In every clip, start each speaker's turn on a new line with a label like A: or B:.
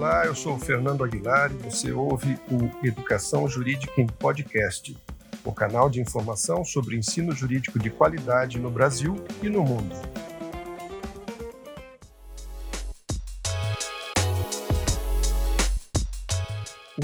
A: Olá, eu sou o Fernando Aguilar e você ouve o Educação Jurídica em Podcast, o canal de informação sobre ensino jurídico de qualidade no Brasil e no mundo.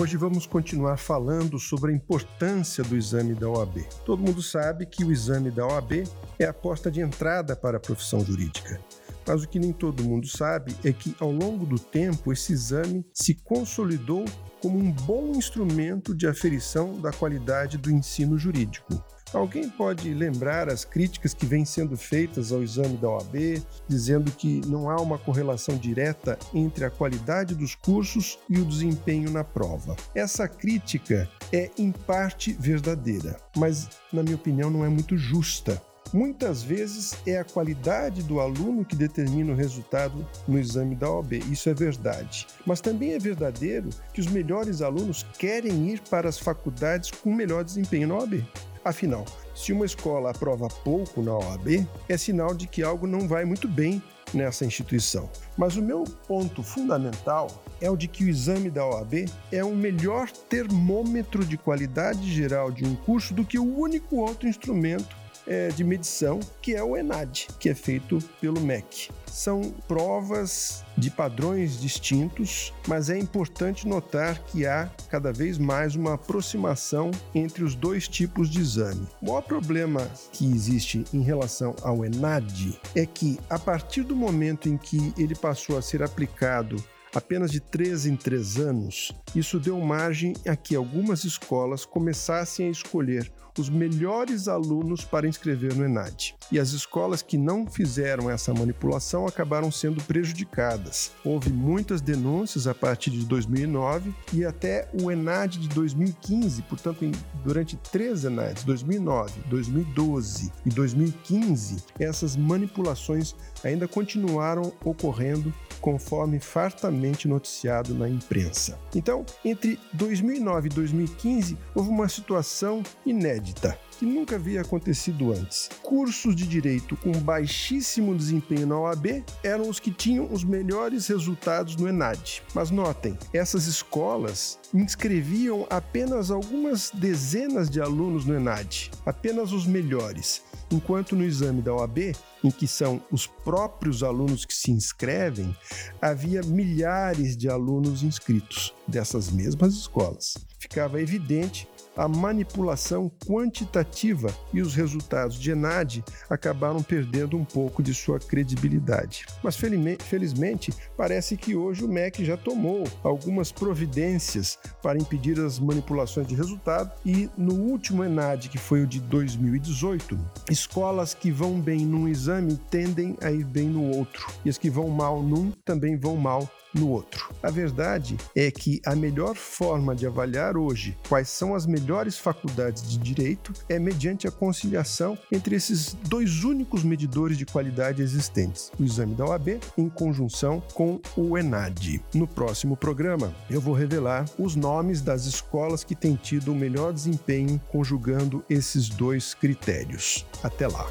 A: Hoje vamos continuar falando sobre a importância do exame da OAB. Todo mundo sabe que o exame da OAB é a porta de entrada para a profissão jurídica. Mas o que nem todo mundo sabe é que, ao longo do tempo, esse exame se consolidou como um bom instrumento de aferição da qualidade do ensino jurídico. Alguém pode lembrar as críticas que vêm sendo feitas ao exame da OAB, dizendo que não há uma correlação direta entre a qualidade dos cursos e o desempenho na prova. Essa crítica é, em parte, verdadeira, mas, na minha opinião, não é muito justa. Muitas vezes é a qualidade do aluno que determina o resultado no exame da OAB, isso é verdade. Mas também é verdadeiro que os melhores alunos querem ir para as faculdades com melhor desempenho na OAB. Afinal, se uma escola aprova pouco na OAB, é sinal de que algo não vai muito bem nessa instituição. Mas o meu ponto fundamental é o de que o exame da OAB é um melhor termômetro de qualidade geral de um curso do que o único outro instrumento é, de medição, que é o ENAD, que é feito pelo MEC. São provas de padrões distintos, mas é importante notar que há cada vez mais uma aproximação entre os dois tipos de exame. O maior problema que existe em relação ao ENAD é que, a partir do momento em que ele passou a ser aplicado apenas de três em três anos, isso deu margem a que algumas escolas começassem a escolher os melhores alunos para inscrever no ENAD. E as escolas que não fizeram essa manipulação acabaram sendo prejudicadas. Houve muitas denúncias a partir de 2009 e até o ENAD de 2015, portanto, durante três ENADs, 2009, 2012 e 2015, essas manipulações ainda continuaram ocorrendo conforme fartamente noticiado na imprensa. Então, entre 2009 e 2015, houve uma situação inédita que nunca havia acontecido antes. Cursos de direito com baixíssimo desempenho na OAB eram os que tinham os melhores resultados no ENAD. Mas notem, essas escolas inscreviam apenas algumas dezenas de alunos no ENAD, apenas os melhores, enquanto no exame da OAB em que são os próprios alunos que se inscrevem, havia milhares de alunos inscritos dessas mesmas escolas. Ficava evidente a manipulação quantitativa e os resultados de ENAD acabaram perdendo um pouco de sua credibilidade. Mas felizmente, parece que hoje o MEC já tomou algumas providências para impedir as manipulações de resultado e no último ENAD, que foi o de 2018, escolas que vão bem num exame tendem a ir bem no outro e as que vão mal num também vão mal no outro. A verdade é que a melhor forma de avaliar hoje quais são as melhores faculdades de direito é mediante a conciliação entre esses dois únicos medidores de qualidade existentes: o exame da OAB em conjunção com o ENAD. No próximo programa, eu vou revelar os nomes das escolas que têm tido o melhor desempenho conjugando esses dois critérios. Até lá!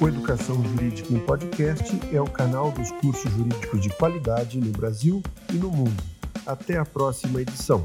A: O Educação Jurídica em Podcast é o canal dos cursos jurídicos de qualidade no Brasil e no mundo. Até a próxima edição.